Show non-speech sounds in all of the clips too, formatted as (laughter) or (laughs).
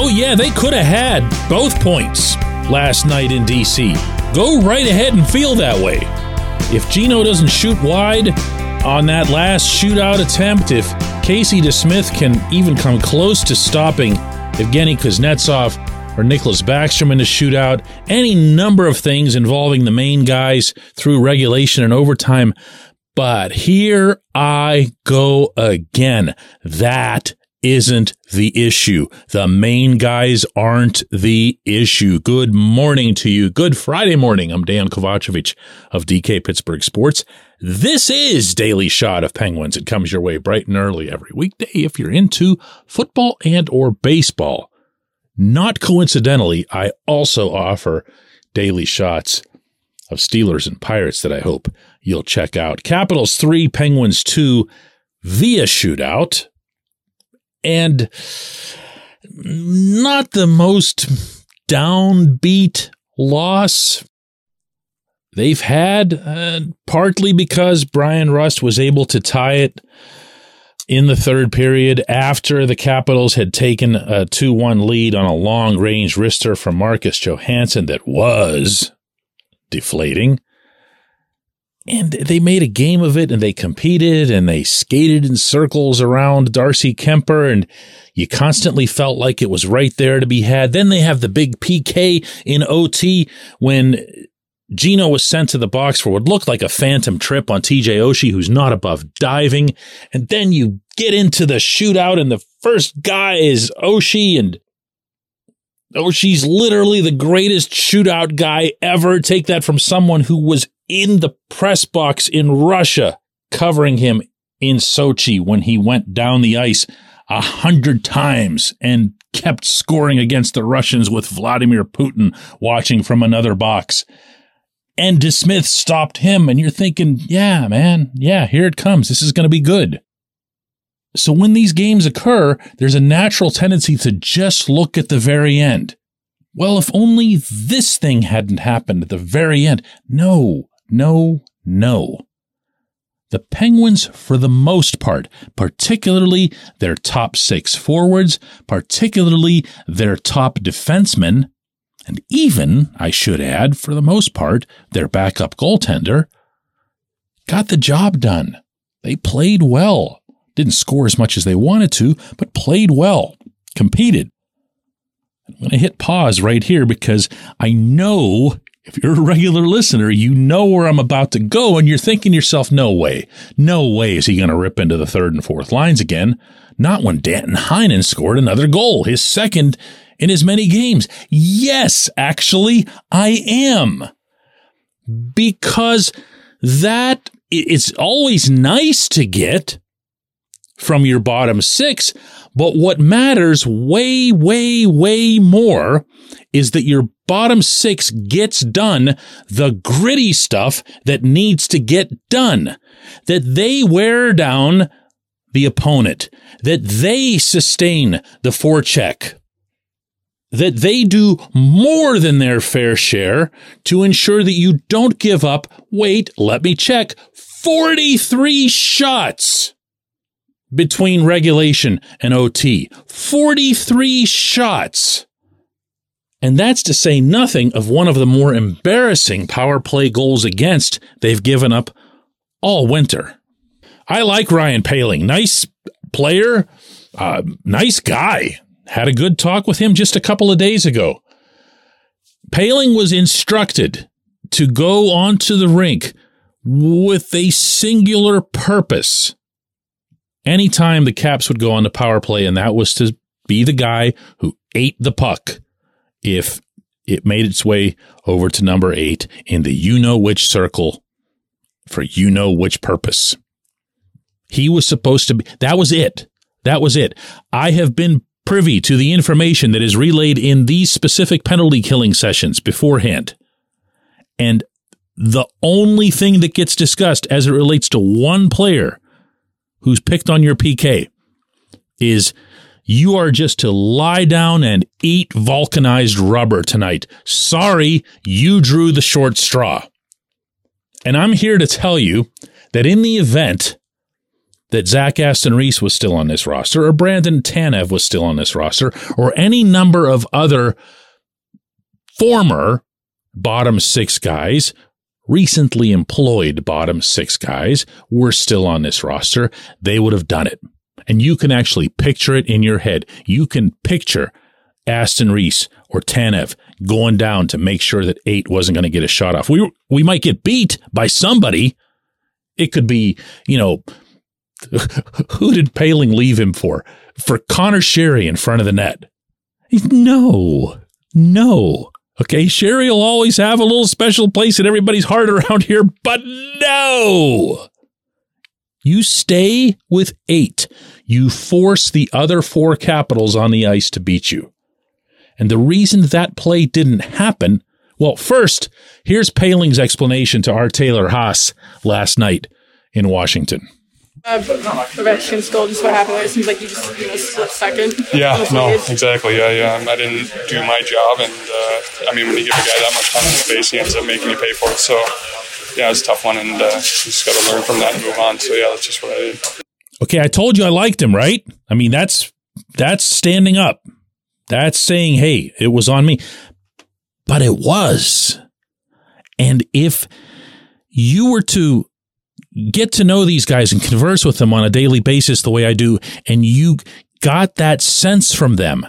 Oh, yeah, they could have had both points last night in D.C. Go right ahead and feel that way. If Gino doesn't shoot wide on that last shootout attempt, if Casey DeSmith can even come close to stopping Evgeny Kuznetsov or Nicklas Backstrom in a shootout, any number of things involving the main guys through regulation and overtime. But here I go again. That isn't the issue. The main guys aren't the issue. Good morning to you. Good Friday morning. I'm Dan Kovacevic of DK Pittsburgh Sports. This is Daily Shot of Penguins. It comes your way bright and early every weekday if you're into football and or baseball. Not coincidentally, I also offer daily shots of Steelers and Pirates that I hope you'll check out. Capitals 3, Penguins 2 via shootout. And not the most downbeat loss they've had, uh, partly because Bryan Rust was able to tie it in the third period after the Capitals had taken a 2 1 lead on a long range wrister from Marcus Johansson that was deflating. And they made a game of it and they competed and they skated in circles around Darcy Kuemper and you constantly felt like it was right there to be had. Then they have the big PK in OT when Gino was sent to the box for what looked like a phantom trip on TJ Oshie, who's not above diving. And then you get into the shootout and the first guy is Oshie and Oshie's literally the greatest shootout guy ever. Take that from someone who was in the press box in Russia covering him in Sochi when he went down the ice a hundred times and kept scoring against the Russians with Vladimir Putin watching from another box and DeSmith stopped him. And you're thinking, yeah, man, yeah, here it comes. This is going to be good. So when these games occur, there's a natural tendency to just look at the very end. Well, if only this thing hadn't happened at the very end. No, no, no. The Penguins, for the most part, particularly their top six forwards, particularly their top defensemen, and even, I should add, for the most part, their backup goaltender, got the job done. They played well. Didn't score as much as they wanted to, but played well, competed. I'm going to hit pause right here because I know if you're a regular listener, you know where I'm about to go, and you're thinking to yourself, no way, no way is he going to rip into the third and fourth lines again. Not when Danton Heinen scored another goal, his second in as many games? Yes, actually, I am. Because that it's always nice to get from your bottom six, but what matters way, way, way more is that your bottom six gets done the gritty stuff that needs to get done, that they wear down the opponent, that they sustain the forecheck, that they do more than their fair share to ensure that you don't give up, wait, let me check, 43 shots between regulation and OT. 43 shots. And that's to say nothing of one of the more embarrassing power play goals against they've given up all winter. I like Ryan Poehling. Nice player, uh, nice guy. Had a good talk with him just a couple of days ago. Poehling was instructed to go onto the rink with a singular purpose. Anytime the Caps would go on the power play, and that was to be the guy who ate the puck if it made its way over to number eight in the you know which circle for you know which purpose. He was supposed to be, that was it. That was it. I have been privy to the information that is relayed in these specific penalty killing sessions beforehand. And the only thing that gets discussed as it relates to one player who's picked on your PK is you are just to lie down and eat vulcanized rubber tonight. Sorry, you drew the short straw. And I'm here to tell you that in the event that Zach Aston Reese was still on this roster, or Brandon Tanev was still on this roster, or any number of other former bottom six guys, recently employed bottom six guys, were still on this roster, they would have done it. And you can actually picture it in your head. You can picture Aston Reese or Tanev going down to make sure that eight wasn't going to get a shot off. We, we might get beat by somebody. It could be, you know, (laughs) who did Poehling leave him for? For Conor Sheary in front of the net. No, no. Okay, Sheary will always have a little special place in everybody's heart around here, but no. You stay with eight. You force the other four capitals on the ice to beat you. And the reason that play didn't happen, well, first, here's Poehling's explanation to our Taylor Haas last night in Washington. Uh, Ovechkin's goal, just what happened. It seems like you just you know, split second. Yeah, no, exactly. Yeah, yeah. I didn't do my job, and uh, I mean, when you give a guy that much time in the face, he ends up making you pay for it. So, yeah, it's a tough one, and uh, you just got to learn from that and move on. So, yeah, that's just what I did. Okay, I told you I liked him, right? I mean, that's that's standing up. That's saying, "Hey, it was on me." But it was. And if you were to get to know these guys and converse with them on a daily basis the way I do, and you got that sense from them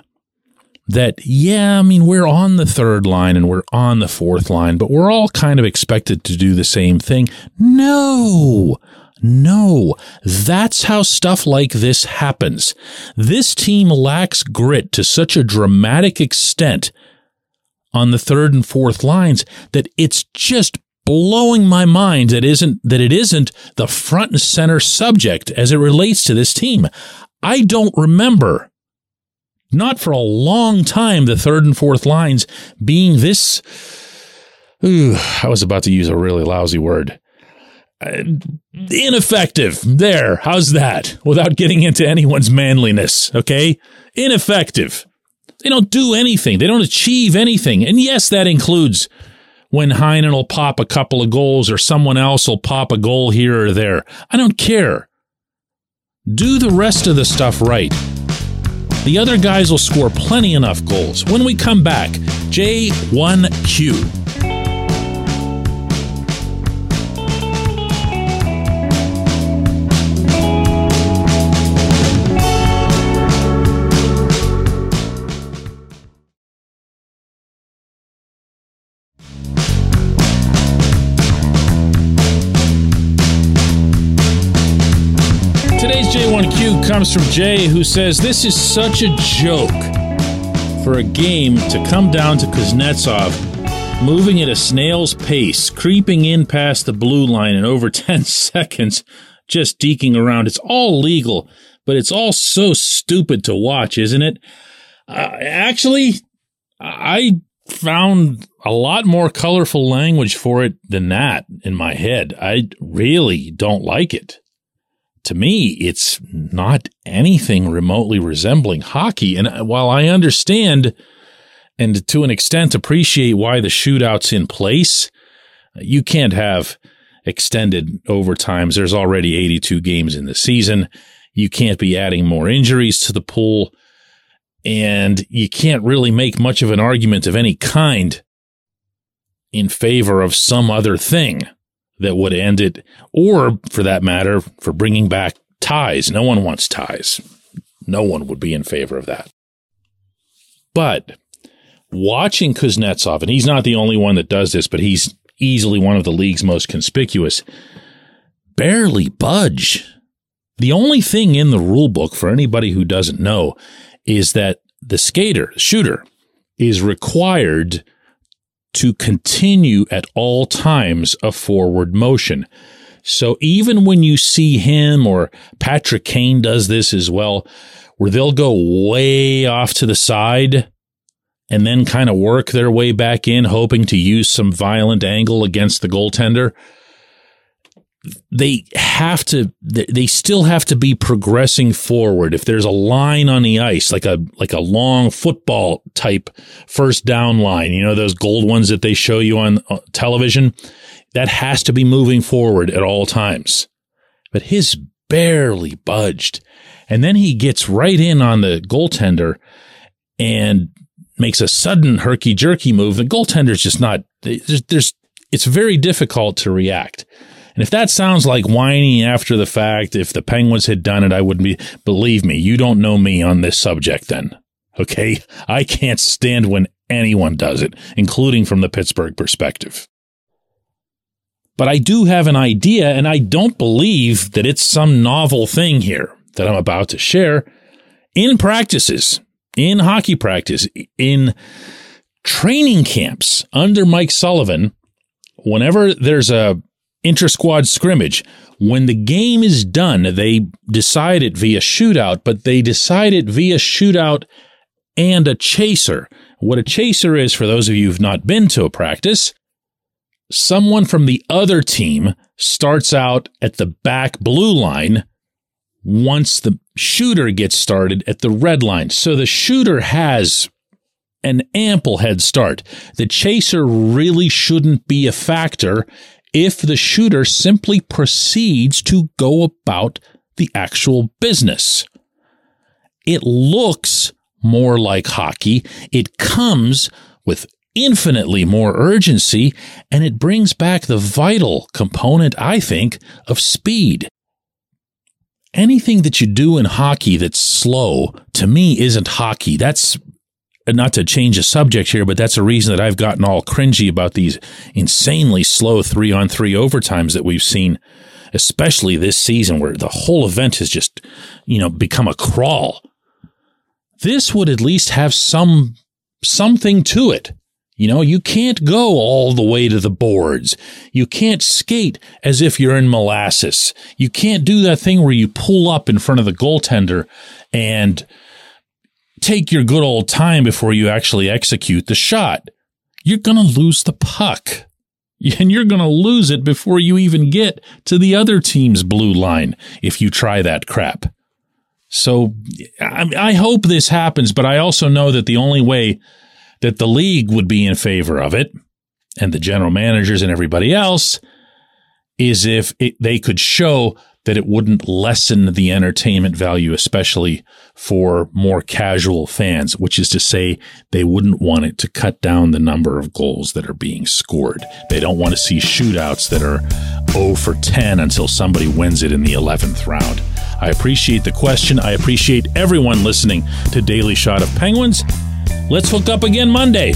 that, yeah, I mean, we're on the third line and we're on the fourth line, but we're all kind of expected to do the same thing. No, no, that's how stuff like this happens. This team lacks grit to such a dramatic extent on the third and fourth lines that it's just blowing my mind that isn't that it isn't the front and center subject as it relates to this team. I don't remember not for a long time the third and fourth lines being this ooh, I was about to use a really lousy word. Uh, ineffective. There. How's that? Without getting into anyone's manliness, okay? Ineffective. They don't do anything. They don't achieve anything. And yes, that includes when Heinen will pop a couple of goals or someone else will pop a goal here or there. I don't care. Do the rest of the stuff right. The other guys will score plenty enough goals. When we come back, J1Q. J1Q comes from Jay, who says, This is such a joke for a game to come down to Kuznetsov, moving at a snail's pace, creeping in past the blue line in over (laughs) 10 seconds, just deking around. It's all legal, but it's all so stupid to watch, isn't it? Uh, actually, I found a lot more colorful language for it than that in my head. I really don't like it to me, it's not anything remotely resembling hockey. And uh, while I understand and to an extent appreciate why the shootout's in place, uh, you can't have extended overtimes. There's already 82 games in the season. You can't be adding more injuries to the pool. And you can't really make much of an argument of any kind in favor of some other thing that would end it, or for that matter, for bringing back ties. No one wants ties. No one would be in favor of that. But watching Kuznetsov, and he's not the only one that does this, but he's easily one of the league's most conspicuous, barely budge. The only thing in the rule book for anybody who doesn't know is that the skater, shooter, is required to continue at all times a forward motion. So even when you see him or Patrick Kane does this as well, where they'll go way off to the side and then kind of work their way back in, hoping to use some violent angle against the goaltender. They have to, they still have to be progressing forward. If there's a line on the ice, like a, like a long football type first down line, you know, those gold ones that they show you on uh, television, that has to be moving forward at all times. But his barely budged. And then he gets right in on the goaltender and makes a sudden herky jerky move, the goaltender's just not, there's, there's, it's very difficult to react. And if that sounds like whining after the fact, if the Penguins had done it, I wouldn't be, believe me, you don't know me on this subject then. Okay. I can't stand when anyone does it, including from the Pittsburgh perspective. But I do have an idea, and I don't believe that it's some novel thing here that I'm about to share in practices in hockey practice, in training camps under Mike Sullivan, whenever there's a inter squad scrimmage, when the game is done, they decide it via shootout, but they decide it via shootout and a chaser. What a chaser is, for those of you who've not been to a practice, someone from the other team starts out at the back blue line once the shooter gets started at the red line. So the shooter has an ample head start. The chaser really shouldn't be a factor if the shooter simply proceeds to go about the actual business. It looks more like hockey. It comes with infinitely more urgency and it brings back the vital component, I think, of speed anything that you do in hockey that's slow to me isn't hockey. That's Uh, not to change the subject here, but that's a reason that I've gotten all cringy about these insanely slow three on three overtimes that we've seen, especially this season where the whole event has just, you know, become a crawl. This would at least have some, something to it. You know, you can't go all the way to the boards. You can't skate as if you're in molasses. You can't do that thing where you pull up in front of the goaltender and take your good old time before you actually execute the shot. You're going to lose the puck. (laughs) And you're going to lose it before you even get to the other team's blue line if you try that crap. So I, hope this happens, but I also know that the only way that the league would be in favor of it and the general managers and everybody else is if it, they could show that it wouldn't lessen the entertainment value, especially for more casual fans, which is to say they wouldn't want it to cut down the number of goals that are being scored. They don't want to see shootouts that are 0 for 10 until somebody wins it in the 11th round. I appreciate the question. I appreciate everyone listening to Daily Shot of Penguins. Let's hook up again Monday.